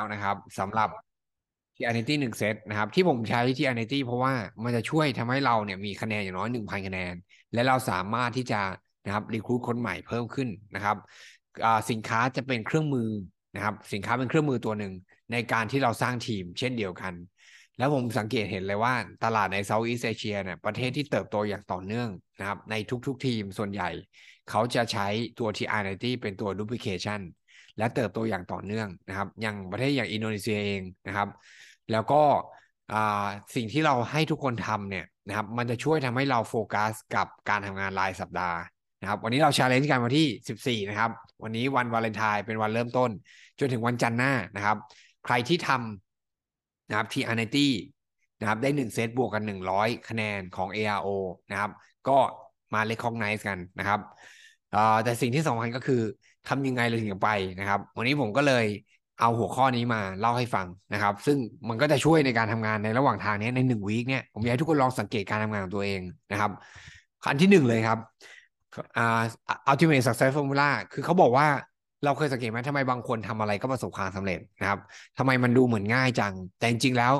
แล้วนะครับสำหรับ TNT หนึ่งเซตนะครับ ที่ผมใช้ TNT เพราะว่ามันจะช่วยทำให้เราเนี่ยมีคะแนนอย่างน้อยหนึ่งพันคะแนน และเราสามารถที่จะนะครับรีคูดคนใหม่เพิ่มขึ้นนะครับสินค้าจะเป็นเครื่องมือนะครับ สินค้าเป็นเครื่องมือตัวหนึ่งในการที่เราสร้างทีม เช่นเดียวกัน แล้วผมสังเกตเห็นเลยว่าตลาดในเซาท์อีสเอเชียเนี่ยประเทศที่เติบโตอย่างต่อเนื่องนะครับ ในทุกๆทีมส่วนใหญ่ เขาจะใช้ตัว TNT เป็นตัวดูพลิเคชัน และเติบโตอย่างต่อเนื่องนะครับ อย่างประเทศอย่างอินโดนีเซียเองนะครับ แล้วก็สิ่งที่เราให้ทุกคนทำเนี่ยนะครับ มันจะช่วยทำให้เราโฟกัสกับการทำงานรายสัปดาห์นะครับ วันนี้เราชาเลนจ์กันวันที่ 14 นะครับ วันนี้วันวาเลนไทน์เป็นวันเริ่มต้น จนถึงวันจันทร์หน้านะครับ ใครที่ทำนะครับที่อันตี้นะครับได้ 1 เซตบวกกัน 100 คะแนนของ ARO นะครับ ก็มาเลคคองไนซ์กันนะครับแต่สิ่งที่สำคัญก็คือ ทำยังไงเราถึงจะไปนะครับ วันนี้ผมก็เลยเอาหัวข้อนี้มาเล่าให้ฟังนะครับ ซึ่งมันก็จะช่วยในการทำงานในระหว่างทางนี้ในหนึ่งวีคเนี่ยผมอยากให้ทุกคนลองสังเกตการทำงานของตัวเองนะครับอันที่หนึ่งเลยครับอ่า ultimate success formula คือเขาบอกว่าเราเคยสังเกตไหมทำไมบางคนทำอะไรก็ประสบความสำเร็จนะครับทำไมมันดูเหมือนง่ายจัง แต่จริงๆแล้ว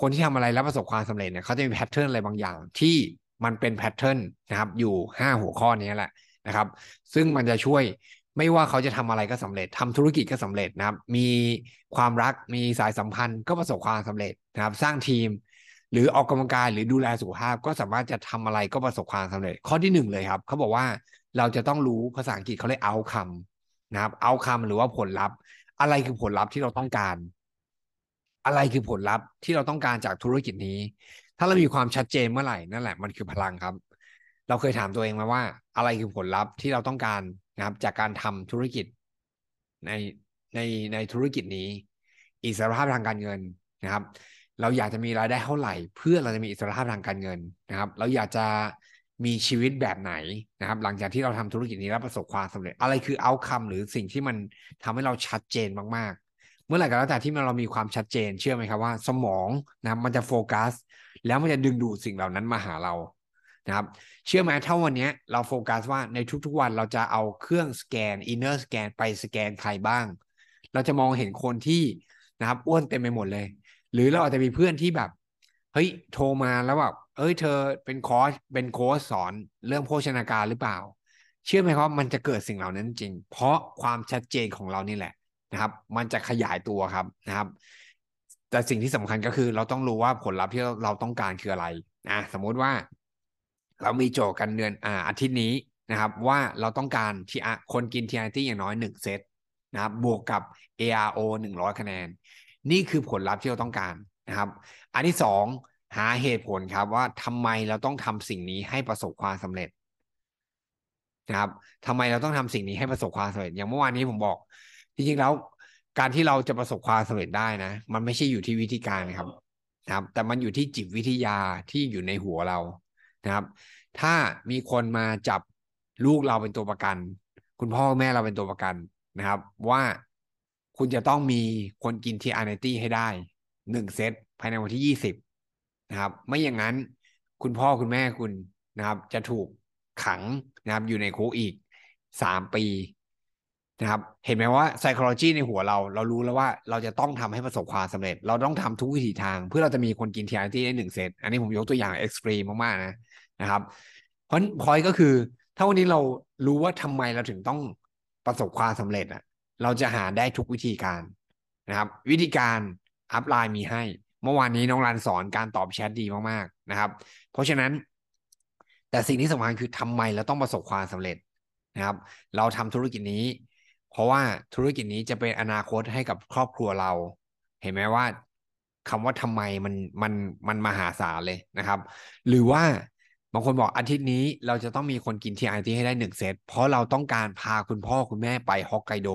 คนที่ทำอะไรแล้วประสบความสำเร็จเนี่ยเขาจะมีแพทเทิร์นอะไรบางอย่าง ที่มันเป็นแพทเทิร์นนะครับ อยู่ห้าหัวข้อนี้แหละนะครับ ซึ่งมันจะช่วยไม่ว่าเขาจะทำอะไรก็สำเร็จทำธุรกิจก็สำเร็จนะครับ มีความรักมีสายสัมพันธ์ก็ประสบความสำเร็จนะครับ สร้างทีม หรือออกกำลังกายหรือดูแลสุขภาพ ก็สามารถจะทำอะไรก็ประสบความสำเร็จ ข้อที่หนึ่งเลยครับเขาบอกว่าเราจะต้องรู้ภาษาอังกฤษเขาเรียก outcome นะครับ outcome หรือว่าผลลัพธ์ อะไรคือผลลัพธ์ที่เราต้องการ อะไรคือผลลัพธ์ที่เราต้องการจากธุรกิจนี้ ถ้าเรามีความชัดเจนเมื่อไหร่นั่นแหละมันคือพลังครับ เราเคยถามตัวเองมาว่า อะไรคือผลลัพธ์ที่เราต้องการ นะครับ จากการทำธุรกิจในในในธุรกิจนี้ อิสรภาพทางการเงินนะครับ เราอยากจะมีรายได้เท่าไหร่ เพื่อเราจะมีอิสรภาพทางการเงินนะครับ เราอยากจะมีชีวิตแบบไหนนะครับ หลังจากที่เราทำธุรกิจนี้แล้วประสบความสำเร็จ อะไรคือเอาคำหรือสิ่งที่มันทำให้เราชัดเจนมากๆ เมื่อไหร่ก็แล้วแต่ที่เรามีความชัดเจนเชื่อไหมครับว่า สมองนะมันจะโฟกัส แล้วมันจะดึงดูดสิ่งเหล่านั้นมาหาเรา นะครับ เชื่อไหมถ้าวันนี้เราโฟกัสว่าในทุกๆวันเราจะเอาเครื่องสแกน Inner Scan ไปสแกนใครบ้าง เราจะมองเห็นคนที่นะครับอ้วนเต็มไปหมดเลย หรือเราอาจจะมีเพื่อนที่แบบเฮ้ยโทรมาแล้วแบบเอ้ยเธอเป็นคอร์สเป็นโค้ชสอนเรื่องโภชนาการหรือเปล่า เชื่อไหมครับมันจะเกิดสิ่งเหล่านั้นจริง เพราะความชัดเจนของเรานี่แหละนะครับ มันจะขยายตัวครับนะครับ แต่สิ่งที่สำคัญก็คือเราต้องรู้ว่าผลลัพธ์ที่เราต้องการคืออะไรนะสมมุติว่า เรามีโจกันเดือนอ่าอาทิตย์นี้นะครับ ว่าเราต้องการที่คนกิน TNT อย่างน้อยหนึ่งเซตนะครับบวกกับ ARO หนึ่งร้อยคะแนน นี่คือผลลัพธ์ที่เราต้องการนะครับ อันที่สองหาเหตุผลครับว่าทำไมเราต้องทำสิ่งนี้ให้ประสบความสำเร็จนะครับทำไมเราต้องทำสิ่งนี้ให้ประสบความสำเร็จ อย่างเมื่อวานนี้ผมบอก จริงๆแล้วการที่เราจะประสบความสำเร็จได้นะ มันไม่ใช่อยู่ที่วิธีการครับนะครับ แต่มันอยู่ที่จิตวิทยาที่อยู่ในหัวเรา นะครับ ถ้ามีคนมาจับลูกเราเป็นตัวประกัน คุณพ่อแม่เราเป็นตัวประกันนะครับ ว่าคุณจะต้องมีคนกินทีอาร์เนตี้ให้ได้หนึ่งเซตภายในวันที่ยี่สิบนะครับ ไม่อย่างนั้นคุณพ่อคุณแม่คุณนะครับ จะถูกขังนะครับ อยู่ในคุกอีกสามปีนะครับ เห็นไหมว่า psychology ในหัวเรา เรารู้แล้วว่าเราจะต้องทำให้ประสบความสำเร็จ เราต้องทำทุกวิถีทาง เพื่อเราจะมีคนกิน TR90ได้หนึ่งเซตอันนี้ผมยกตัวอย่าง extreme มากๆนะ นะครับ เพราะพอยก็คือ ถ้าวันนี้เรารู้ว่าทำไมเราถึงต้องประสบความสำเร็จอะเราจะหาได้ทุกวิธีการนะครับ วิธีการอัพไลน์มีให้ เมื่อวานนี้น้องรันสอนการตอบแชทดีมากๆนะครับ เพราะฉะนั้น แต่สิ่งที่สำคัญคือทำไมเราต้องประสบความสำเร็จนะครับ เราทำธุรกิจนี้ เพราะว่าธุรกิจนี้จะเป็นอนาคตให้กับครอบครัวเรา เห็นไหมว่าคำว่าทำไมมันมันมันมหาศาลเลยนะครับ หรือว่า บางคนบอกอาทิตย์นี้เราจะต้องมีคนกินทีไอทีให้ได้หนึ่งเซตเพราะเราต้องการพาคุณพ่อคุณแม่ไปฮอกไกโด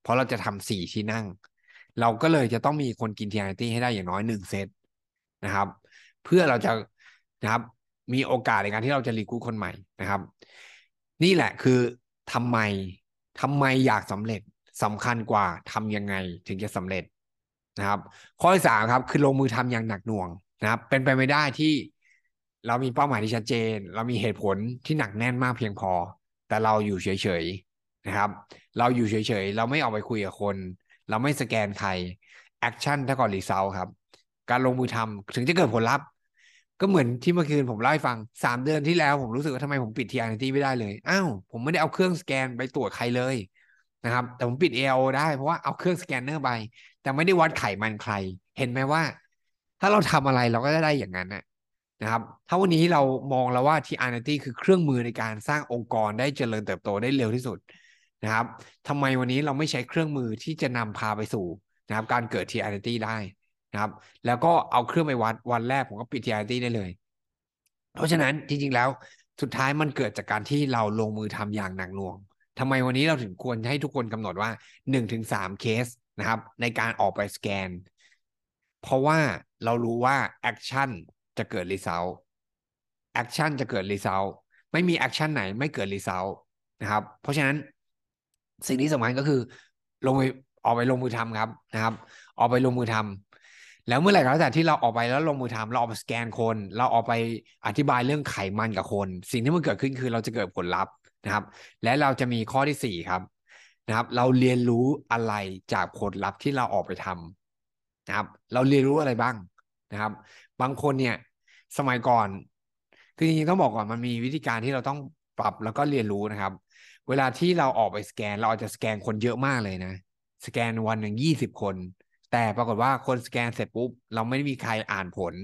เพราะเราจะทำสี่ที่นั่ง เราก็เลยจะต้องมีคนกินทีไอทีให้ได้อย่างน้อยหนึ่งเซตนะครับ เพื่อเราจะนะครับมีโอกาสในการที่เราจะรีคูคนใหม่นะครับ นี่แหละคือทำไมทำไมอยากสำเร็จสำคัญกว่าทำยังไงถึงจะสำเร็จนะครับ ข้อที่สามครับคือลงมือทำอย่างหนักหน่วงนะครับ เป็นไปไม่ได้ที่ เรามีเป้าหมายที่ชัดเจน เรามีเหตุผลที่หนักแน่นมากเพียงพอ แต่เราอยู่เฉยๆนะครับ เราอยู่เฉยๆ เราไม่ออกไปคุยกับคน เราไม่สแกนใคร action เท่ากับ result ครับ การลงมือทำถึงจะเกิดผลลัพธ์ ก็เหมือนที่เมื่อคืนผมเล่าให้ฟังสามเดือนที่แล้วผมรู้สึกว่าทำไมผมปิด TR90ไม่ได้เลยอ้าวผมไม่ได้เอาเครื่องสแกนไปตรวจใครเลยนะครับ แต่ผมปิด AO ได้เพราะว่าเอาเครื่องสแกนเนอร์ไปแต่ไม่ได้วัดไขมันใคร เห็นไหมว่า ถ้าเราทำอะไรเราก็จะได้อย่างนั้นน่ะ นะครับถ้าวันนี้เรามองแล้วว่า TR90คือเครื่องมือในการสร้างองค์กรได้เจริญเติบโตได้เร็วที่สุดนะครับทำไมวันนี้เราไม่ใช้เครื่องมือที่จะนำพาไปสู่นะครับการเกิด TR90ได้นะครับแล้วก็เอาเครื่องไปวัดวันแรกผมก็ปิด TR90ได้เลย เพราะฉะนั้นจริงๆแล้วสุดท้ายมันเกิดจากการที่เราลงมือทำอย่างหนักหน่วงทำไมวันนี้เราถึงควรให้ทุกคนกำหนดว่า 1-3 เคสนะครับในการออกไปสแกน เพราะว่าเรารู้ว่า action จะเกิด result action จะเกิด result ไม่มี action ไหนไม่เกิด result นะครับ เพราะฉะนั้นสิ่งที่สำคัญก็คือลงไปออกไปลงมือทำครับนะครับ ออกไปลงมือทำแล้วเมื่อไหร่ก็แล้วแต่ที่เราออกไปแล้วลงมือทำเราออกไปสแกนคน เราออกไปอธิบายเรื่องไขมันกับคน สิ่งที่มันเกิดขึ้นคือเราจะเกิดผลลัพธ์นะครับ และเราจะมีข้อที่สี่ครับนะครับ เราเรียนรู้อะไรจากผลลัพธ์ที่เราออกไปทำนะครับ เราเรียนรู้อะไรบ้างนะครับ บางคนเนี่ย สมัยก่อน คือจริงๆต้องบอกก่อนมันมีวิธีการที่เราต้องปรับแล้วก็เรียนรู้นะครับ เวลาที่เราออกไปสแกน เราอาจจะสแกนคนเยอะมากเลยนะ สแกนวันหนึ่งยี่สิบคน แต่ปรากฏว่าคนสแกนเสร็จปุ๊บ เราไม่ได้มีใครอ่านผล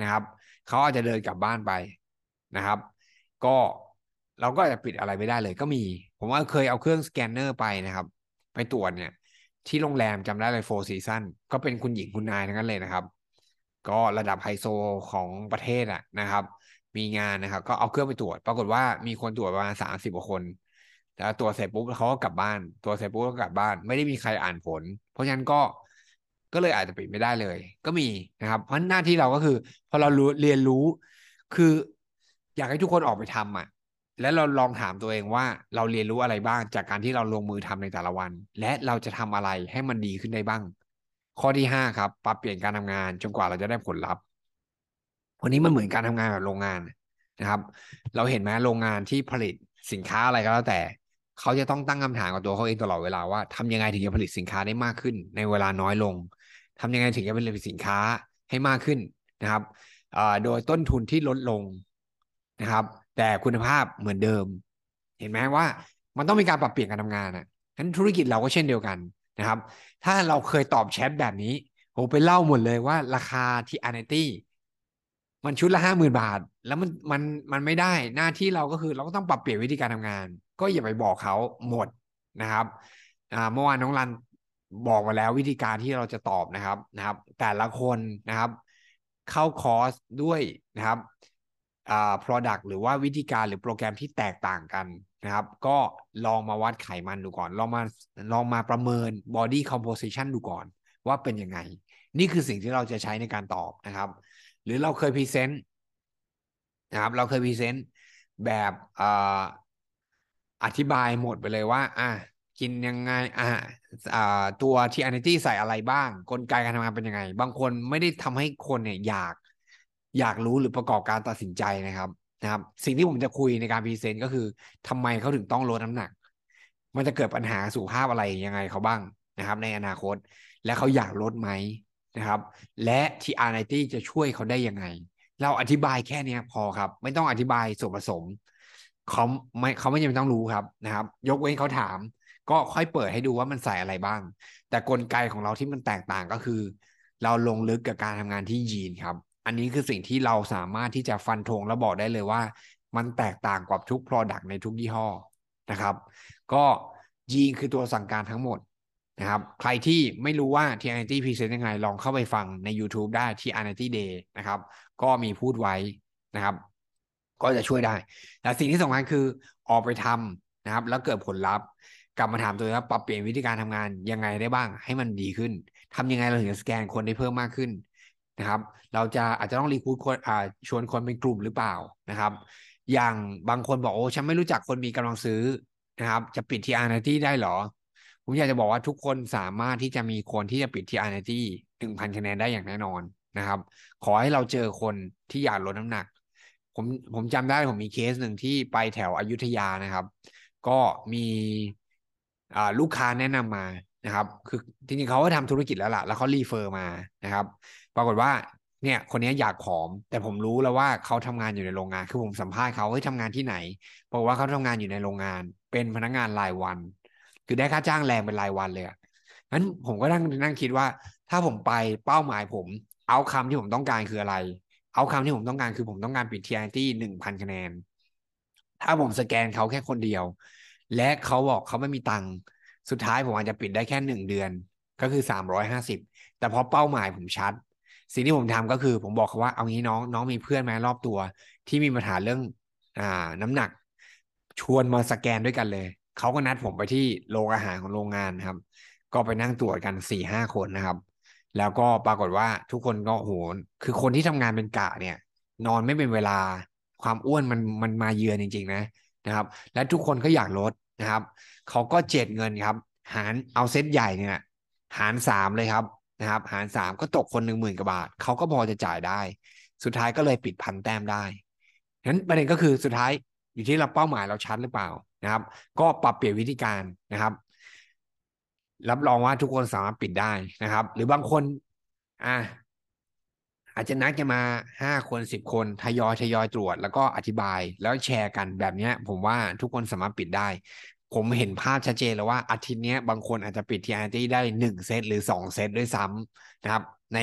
นะครับ เขาอาจจะเดินกลับบ้านไปนะครับ ก็เราก็จะปิดอะไรไม่ได้เลยก็มี ผมว่าเคยเอาเครื่องสแกนเนอร์ไปนะครับ ไปตรวจเนี่ย ที่โรงแรมจำได้เลย Four Seasons ก็เป็นคุณหญิงคุณนายทั้งนั้นเลยนะครับ ก็ระดับไฮโซของประเทศอะนะครับ มีงานนะครับ ก็เอาเครื่องไปตรวจ ปรากฏว่ามีคนตรวจประมาณสามสิบกว่าคนแต่ตรวจเสร็จปุ๊บเขาก็กลับบ้านตรวจเสร็จปุ๊บก็กลับบ้าน ไม่ได้มีใครอ่านผล เพราะฉะนั้นก็ก็เลยอาจจะปิดไม่ได้เลย ก็มีนะครับ เพราะหน้าที่เราก็คือ พอเรารู้เรียนรู้ คืออยากให้ทุกคนออกไปทำอะ และเราลองถามตัวเองว่าเราเรียนรู้อะไรบ้างจากการที่เราลงมือทำในแต่ละวัน และเราจะทำอะไรให้มันดีขึ้นได้บ้าง ข้อที่ห้าครับ ปรับเปลี่ยนการทำงานจนกว่าเราจะได้ผลลัพธ์วันนี้มันเหมือนการทำงานแบบโรงงานนะครับ เราเห็นไหมโรงงานที่ผลิตสินค้าอะไรก็แล้วแต่ เขาจะต้องตั้งคำถามกับตัวเขาเองตลอดเวลาว่าทำยังไงถึงจะผลิตสินค้าได้มากขึ้น ในเวลาน้อยลงทำยังไงถึงจะผลิตสินค้าให้มากขึ้นนะครับโดยต้นทุนที่ลดลงนะครับ แต่คุณภาพเหมือนเดิม เห็นไหมว่ามันต้องมีการปรับเปลี่ยนการทำงานอะฉะนั้นธุรกิจเราก็เช่นเดียวกัน นะครับ ถ้าเราเคยตอบแชทแบบนี้ผมไปเล่าหมดเลยว่าราคาที่อ n นตี้มันชุดละห้าหมื่นบาท แล้วมันมันมันไม่ได้หน้าที่เราก็คือเราก็ต้องปรับเปลี่ยนวิธีการทำงาน ก็อย่าไปบอกเขาหมดนะครับเมื่อวานน้องรันบอกมาแล้ววิธีการที่เราจะตอบนะครับนะครับ แต่ละคนนะครับ เข้าคอร์สด้วยนะครับอ่า product หรือว่าวิธีการหรือโปรแกรมที่แตกต่างกันนะครับ ก็ลองมาวัดไขมันดูก่อน ลองมาลองมาประเมิน body composition ดูก่อน ว่าเป็นยังไง นี่คือสิ่งที่เราจะใช้ในการตอบนะครับ หรือเราเคย present นะครับ เราเคย presentแบบออธิบายหมดไปเลยว่า อะกินยังไง อะอ่าตัวที่อ n นตี้ใส่อะไรบ้าง กลไกการทำงานเป็นยังไง บางคนไม่ได้ทำให้คนเนี่ยอยาก อยากรู้หรือประกอบการตัดสินใจนะครับ นะครับ สิ่งที่ผมจะคุยในการ present ก็คือทำไมเขาถึงต้องลดน้ำหนัก มันจะเกิดปัญหาสุขภาพอะไรยังไงเขาบ้างนะครับ ในอนาคตและเขาอยากลดไหมนะครับ และ TR ninety จะช่วยเขาได้ยังไง เราอธิบายแค่นี้พอครับ ไม่ต้องอธิบายส่วนผสมเขาไม่เขาไม่จำเป็นต้องรู้ครับนะครับ ยกเว้นเขาถาม ก็ค่อยเปิดให้ดูว่ามันใส่อะไรบ้าง แต่กลไกของเราที่มันแตกต่างก็คือ เราลงลึกกับการทำงานที่ยีนครับ อันนี้คือสิ่งที่เราสามารถที่จะฟันธงและบอกได้เลยว่า มันแตกต่างกับทุก Product ในทุกยี่ห้อนะครับ ก็ยีนคือตัวสั่งการทั้งหมดนะครับ ใครที่ไม่รู้ว่า t n t Present ยังไง ลองเข้าไปฟังใน YouTube ได้ที่ n t Day นะครับ ก็มีพูดไว้นะครับ ก็จะช่วยได้ แต่สิ่งที่สำคัญคือออกไปทำนะครับ แล้วเกิดผลลัพธ์กลับมาถามตัวเองว่าปรับเปลี่ยนวิธีการทำงานยังไงได้บ้าง ให้มันดีขึ้นทำยังไงเราถึงจะสแกนคนได้เพิ่มมากขึ้น นะครับ เราจะอาจจะต้อง recruit คนอ่าชวนคนเป็นกลุ่มหรือเปล่านะครับ อย่างบางคนบอกโอ้ฉันไม่รู้จักคนมีกำลังซื้อนะครับ จะปิด TR ninety ได้หรอ ผมอยากจะบอกว่าทุกคนสามารถที่จะมีคนที่จะปิด TR ninetyหนึ่งพันคะแนนได้อย่างแน่นอนนะครับ ขอให้เราเจอคนที่อยากลดน้ำหนัก ผมผมจำได้ผมมีเคสหนึ่งที่ไปแถวอยุธยานะครับ ก็มีลูกค้าแนะนำมานะครับ คือจริงๆเขาก็ทำธุรกิจแล้วล่ะ แล้วเขารีเฟอร์มานะครับ ปรากฏว่าเนี่ยคนนี้อยากผอม แต่ผมรู้แล้วว่าเขาทำงานอยู่ในโรงงาน คือผมสัมภาษณ์เขาเฮ้ยทำงานที่ไหนบอกว่าเขาทำงานอยู่ในโรงงาน เป็นพนักงานรายวัน คือได้ค่าจ้างแรงเป็นรายวันเลยนั้นผมก็นั่งนั่งคิดว่า ถ้าผมไปเป้าหมายผม เอาคำที่ผมต้องการคืออะไร เอาคำที่ผมต้องการคือผมต้องการปิดทีไอที่หนึ่งพันคะแนน ถ้าผมสแกนเขาแค่คนเดียว และเขาบอกเขาไม่มีตังค์สุดท้ายผมอาจจะปิดได้แค่หนึ่งเดือนก็คือสามร้อยห้าสิบแต่พอเป้าหมายผมชัด สิ่งที่ผมทำก็คือ ผมบอกเขาว่าเอางี้น้องน้องมีเพื่อนไหมรอบตัว ที่มีปัญหาเรื่องอ่าน้ำหนัก ชวนมาสแกนด้วยกันเลยเขาก็นัดผมไปที่โรงอาหารของโรงงานครับ ก็ไปนั่งตรวจกันสี่ห้าคนนะครับ แล้วก็ปรากฏว่าทุกคนก็โหนคือคนที่ทำงานเป็นกะเนี่ย นอนไม่เป็นเวลาความอ้วนมันมันมาเยือนจริง ๆ นะนะครับ และทุกคนก็อยากลดนะครับเขาก็เจ็ดเงินครับ หารเอาเซตใหญ่เนี่ยหารสามเลยครับ นะครับ หารสามก็ตกคนหนึ่งหมื่นกว่าบาทเขาก็พอจะจ่ายได้ สุดท้ายก็เลยปิดพันแต้มได้นั้นประเด็นก็คือสุดท้ายอยู่ที่เราเป้าหมายเราชัดหรือเปล่านะครับ ก็ปรับเปลี่ยนวิธีการนะครับ รับรองว่าทุกคนสามารถปิดได้นะครับ หรือบางคน อ่าอาจจะนัดกันมาห้าคนสิบคนทยอยทยอยตรวจ แล้วก็อธิบายแล้วแชร์กันแบบนี้ผมว่าทุกคนสามารถปิดได้ ผมเห็นภาพชัดเจนแล้วว่าอาทิตย์นี้บางคนอาจจะปิดทีอาร์ตีได้หนึ่งเซตหรือสองเซตด้วยซ้ำนะครับ ใน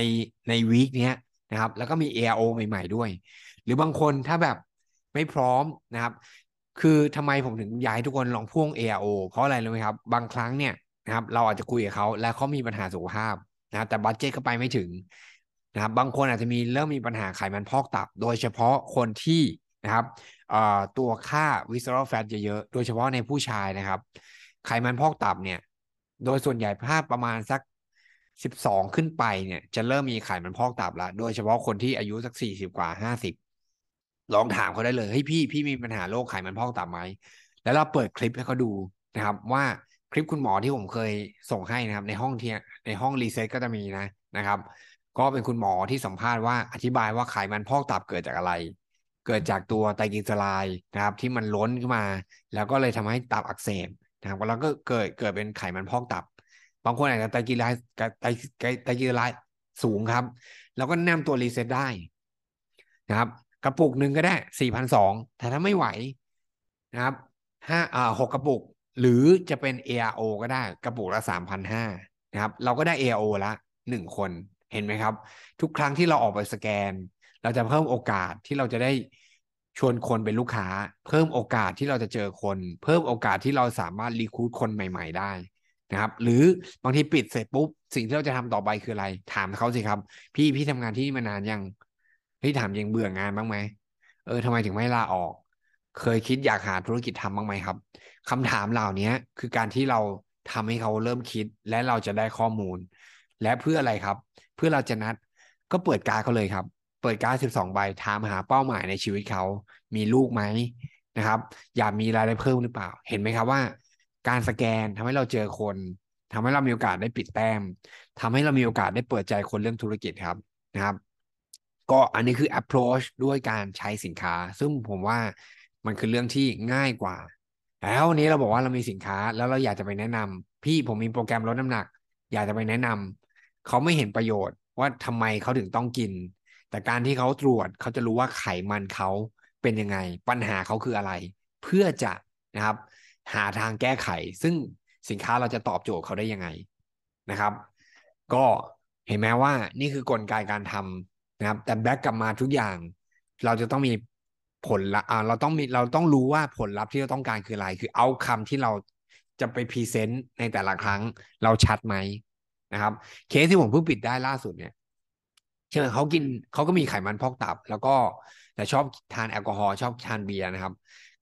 ในวีคนี้นะครับ แล้วก็มี AO ใหม่ ๆ ด้วย หรือบางคนถ้าแบบไม่พร้อมนะครับ คือทำไมผมถึงย้ายทุกคนลองพ่วง AO เพราะอะไรรู้ไหมครับ บางครั้งเนี่ยนะครับ เราอาจจะคุยกับเขาแล้วเขามีปัญหาสุขภาพนะแต่บัตเจ็ตก็ไปไม่ถึงนะครับ บางคนอาจจะมีเริ่มมีปัญหาไขมันพอกตับ โดยเฉพาะคนที่ นะครับตัวค่า visceral fat เยอะๆ โดยเฉพาะในผู้ชายนะครับ ไขมันพอกตับเนี่ย โดยส่วนใหญ่ fat ประมาณสักสิบสองขึ้นไปเนี่ย จะเริ่มมีไขมันพอกตับแล้วโดยเฉพาะคนที่อายุสักสี่สิบกว่าห้าสิบลองถามเขาได้เลยเฮ้ยพี่พี่มีปัญหาโรคไขมันพอกตับไหม แล้วเราเปิดคลิปให้เขาดูนะครับ ว่าคลิปคุณหมอที่ผมเคยส่งให้นะครับ ในห้องเทียในห้อง Reset ก็จะมีนะนะครับ ก็เป็นคุณหมอที่สัมภาษณ์ว่าอธิบายว่าไขมันพอกตับเกิดจากอะไร เกิดจากตัวไตรกลีเซอไรด์นะครับที่มันล้นขึ้นมา แล้วก็เลยทำให้ตับอักเสบนะครับแล้วก็เกิดเกิดเป็นไขมันพอกตับ บางคนอาจจะไตรกลีเซอไรด์ไตรไตรกลีเซอไรด์สูงครับ แล้วก็แนะนำตัว Reset ได้นะครับ กระปุกหนึ่งก็ได้สี่พันสองแต่ถ้าไม่ไหวนะครับห้าอ่าหกกระปุก หรือจะเป็น ARO ก็ได้กระปุกละสามพันห้านะครับ เราก็ได้ ARO ละหนึ่งคนเห็นไหมครับ ทุกครั้งที่เราออกไปสแกน เราจะเพิ่มโอกาสที่เราจะได้ชวนคนเป็นลูกค้า เพิ่มโอกาสที่เราจะเจอคน เพิ่มโอกาสที่เราสามารถรีคูดคนใหม่ ๆ ได้นะครับ หรือบางทีปิดเสร็จปุ๊บสิ่งที่เราจะทำต่อไปคืออะไร ถามเขาสิครับ พี่พี่ทำงานที่นี่มานานยังพี่ถามยังเบื่องานบ้างไหมเออทำไมถึงไม่ลาออก เคยคิดอยากหาธุรกิจทำบ้างไหมครับคำถามเหล่านี้คือการที่เราทำให้เขาเริ่มคิดและเราจะได้ข้อมูล และเพื่ออะไรครับ เพื่อเราจะนัดก็เปิดการเขาเลยครับ เปิดการสิบสองใบถามหาเป้าหมายในชีวิตเขา มีลูกไหมนะครับ อยากมีรายได้เพิ่มหรือเปล่า เห็นไหมครับว่า การสแกนทำให้เราเจอคนทำให้เรามีโอกาสได้ปิดแต้มทำให้เรามีโอกาสได้เปิดใจคนเรื่องธุรกิจครับนะครับ ก็อันนี้คือ approach ด้วยการใช้สินค้า ซึ่งผมว่ามันคือเรื่องที่ง่ายกว่า แล้ววันนี้เราบอกว่าเรามีสินค้าแล้วเราอยากจะไปแนะนำพี่ผมมีโปรแกรมลดน้ำหนัก อยากจะไปแนะนำเขาไม่เห็นประโยชน์ว่าทำไมเขาถึงต้องกิน แต่การที่เขาตรวจเขาจะรู้ว่าไขมันเขาเป็นยังไง ปัญหาเขาคืออะไร เพื่อจะนะครับ หาทางแก้ไข ซึ่งสินค้าเราจะตอบโจทย์เขาได้ยังไงนะครับ ก็เห็นไหมว่านี่คือกลไกการทำนะครับ แต่แบ็กกลับมาทุกอย่าง เราจะต้องมีผลละอ่าเราต้องมีเราต้องรู้ว่าผลลัพธ์ที่เราต้องการคืออะไร คือเอาคำที่เราจะไป present ในแต่ละครั้งเราชัดไหมนะครับ เคสที่ผมเพิ่งปิดได้ล่าสุดเนี่ย เช่นเขากินเขาก็มีไขมันพอกตับ แล้วก็แต่ชอบทานแอลกอฮอล์ชอบทานเบียร์นะครับ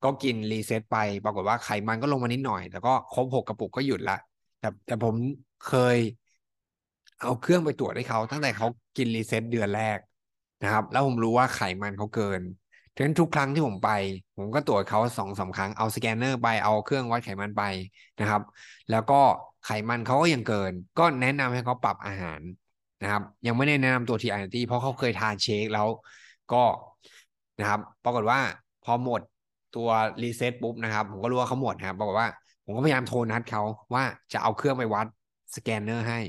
ก็กิน Reset ไป ปรากฏว่าไขมันก็ลงมานิดหน่อยแต่ก็ครบหกกระปุกก็หยุดละแต่แต่ผมเคย เอาเครื่องไปตรวจให้เขาตั้งแต่เขากิน Reset เดือนแรกนะครับ แล้วผมรู้ว่าไขมันเขาเกินฉะนั้นทุกครั้งที่ผมไป ผมก็ตรวจเขาสองสามครั้งเอาสแกนเนอร์ไปเอาเครื่องวัดไขมันไปนะครับ แล้วก็ไขมันเขาก็ยังเกิน ก็แนะนำให้เขาปรับอาหาร นะครับ ยังไม่ได้แนะนำตัวทีไอทีเพราะเขาเคยทาน shake แล้วก็นะครับปรากฏว่าพอหมดตัว Reset ปุ๊บนะครับ ผมก็รู้ว่าเขาหมดนะครับปรากฏว่า ผมก็พยายามโทรนัดเขาว่าจะเอาเครื่องไปวัดสแกนเนอร์ให้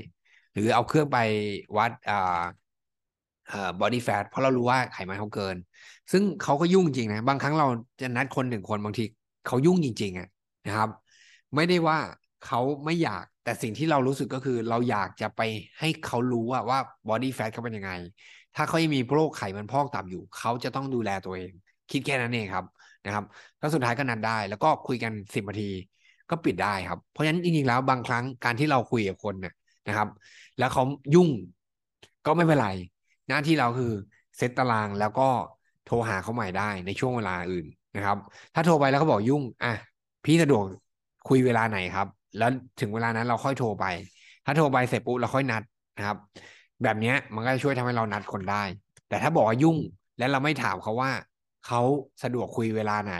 หรือเอาเครื่องไปวัดอ่าbody fat เพราะเรารู้ว่าไขมันเขาเกิน ซึ่งเขาก็ยุ่งจริงนะ บางครั้งเราจะนัดคนหนึ่งคนบางทีเขายุ่งจริง ๆอะนะครับ ไม่ได้ว่าเขาไม่อยาก แต่สิ่งที่เรารู้สึกก็คือเราอยากจะไปให้เขารู้ว่าว่า body fat เขาเป็นยังไง ถ้าเขายังมีโรคไขมันพอกตับอยู่ เขาจะต้องดูแลตัวเอง คิดแค่นั้นเองครับนะครับแล้วสุดท้ายก็นัดได้ แล้วก็คุยกันสิบนาทีก็ปิดได้ครับ เพราะฉะนั้นจริงๆแล้วบางครั้งการที่เราคุยกับคนเนี่ยนะครับ แล้วเขายุ่งก็ไม่เป็นไร หน้าที่เราคือเซตตารางแล้วก็โทรหาเขาใหม่ได้ในช่วงเวลาอื่นนะครับ ถ้าโทรไปแล้วเขาบอกยุ่งอะพี่สะดวกคุยเวลาไหนครับ แล้วถึงเวลานั้นเราค่อยโทรไป ถ้าโทรไปเสร็จปุ๊บเราค่อยนัดนะครับ แบบนี้มันก็จะช่วยทำให้เรานัดคนได้ แต่ถ้าบอกว่ายุ่งและเราไม่ถามเขาว่าเขาสะดวกคุยเวลาไหน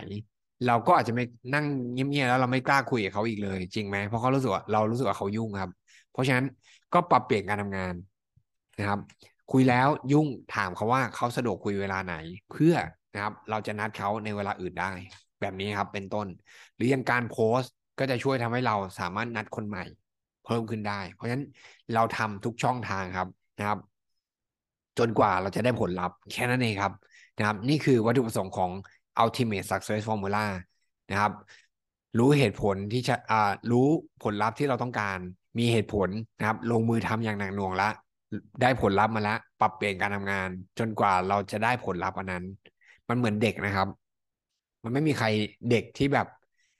เราก็อาจจะไม่นั่งเงียบๆแล้วเราไม่กล้าคุยกับเขาอีกเลย จริงไหมเพราะเขารู้สึกว่าเรารู้สึกว่าเขายุ่งครับ เพราะฉะนั้นก็ปรับเปลี่ยนการทำงานนะครับ คุยแล้วยุ่งถามเขาว่าเขาสะดวกคุยเวลาไหน เพื่อนะครับ เราจะนัดเขาในเวลาอื่นได้ แบบนี้ครับเป็นต้น หรืออย่างการโพสต์ ก็จะช่วยทำให้เราสามารถนัดคนใหม่ เพิ่มขึ้นได้ เพราะฉะนั้นเราทำทุกช่องทางครับนะครับ จนกว่าเราจะได้ผลลัพธ์แค่นั้นเองครับนะครับ นี่คือวัตถุประสงค์ของ ultimate success formula นะครับ รู้เหตุผลที่จะอ่ารู้ผลลัพธ์ที่เราต้องการ มีเหตุผลนะครับ ลงมือทำอย่างหนักหน่วงละได้ผลลัพธ์มาแล้วปรับเปลี่ยนการทำงาน จนกว่าเราจะได้ผลลัพธ์อันนั้น มันเหมือนเด็กนะครับ มันไม่มีใครเด็กที่แบบ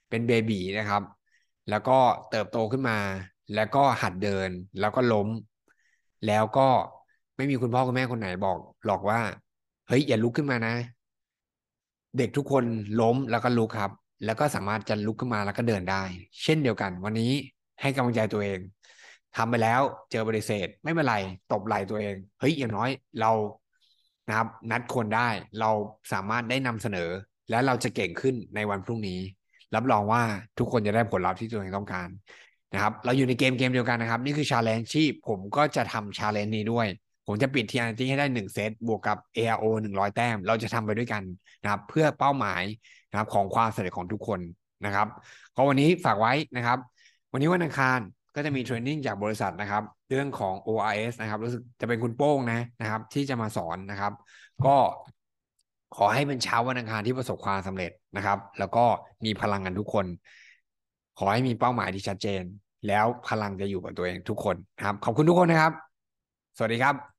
เป็นเบบีนะครับ แล้วก็เติบโตขึ้นมา แล้วก็หัดเดิน แล้วก็ล้ม แล้วก็ไม่มีคุณพ่อคุณแม่คนไหนบอกหรอกว่า เฮ้ยอย่าลุกขึ้นมานะ เด็กทุกคนล้มแล้วก็ลุกครับ แล้วก็สามารถจะลุกขึ้นมาแล้วก็เดินได้ เช่นเดียวกัน วันนี้ให้กำลังใจตัวเองทำไปแล้วเจอปฏิเสธไม่เป็นไรตบไหล่ตัวเอง เฮ้ยอย่างน้อยเรานะครับ นัดคนได้เราสามารถได้นำเสนอ และเราจะเก่งขึ้นในวันพรุ่งนี้ รับรองว่าทุกคนจะได้ผลลัพธ์ที่ตัวเองต้องการนะครับ เราอยู่ในเกมเกมเดียวกันนะครับ นี่คือ challenge ที่ผมก็จะทำ challenge นี้ด้วย ผมจะปิด TR ninety ให้ได้หนึ่งเซตบวกกับ ARO หนึ่งร้อยแต้ม เราจะทำไปด้วยกันนะครับ เพื่อเป้าหมายนะครับของความสำเร็จของทุกคนนะครับก็วันนี้ฝากไว้นะครับ วันนี้วันอังคารก็จะมี training จากบริษัทนะครับ เรื่องของ ORS นะครับ รู้สึกจะเป็นคุณโป้งนะนะครับ ที่จะมาสอนนะครับ ก็ ขอให้เป็นเช้าวันอังคารที่ประสบความสำเร็จนะครับ แล้วก็มีพลังกันทุกคน ขอให้มีเป้าหมายที่ชัดเจน แล้วพลังจะอยู่กับตัวเองทุกคนนะครับ ขอบคุณทุกคนนะครับ สวัสดีครับ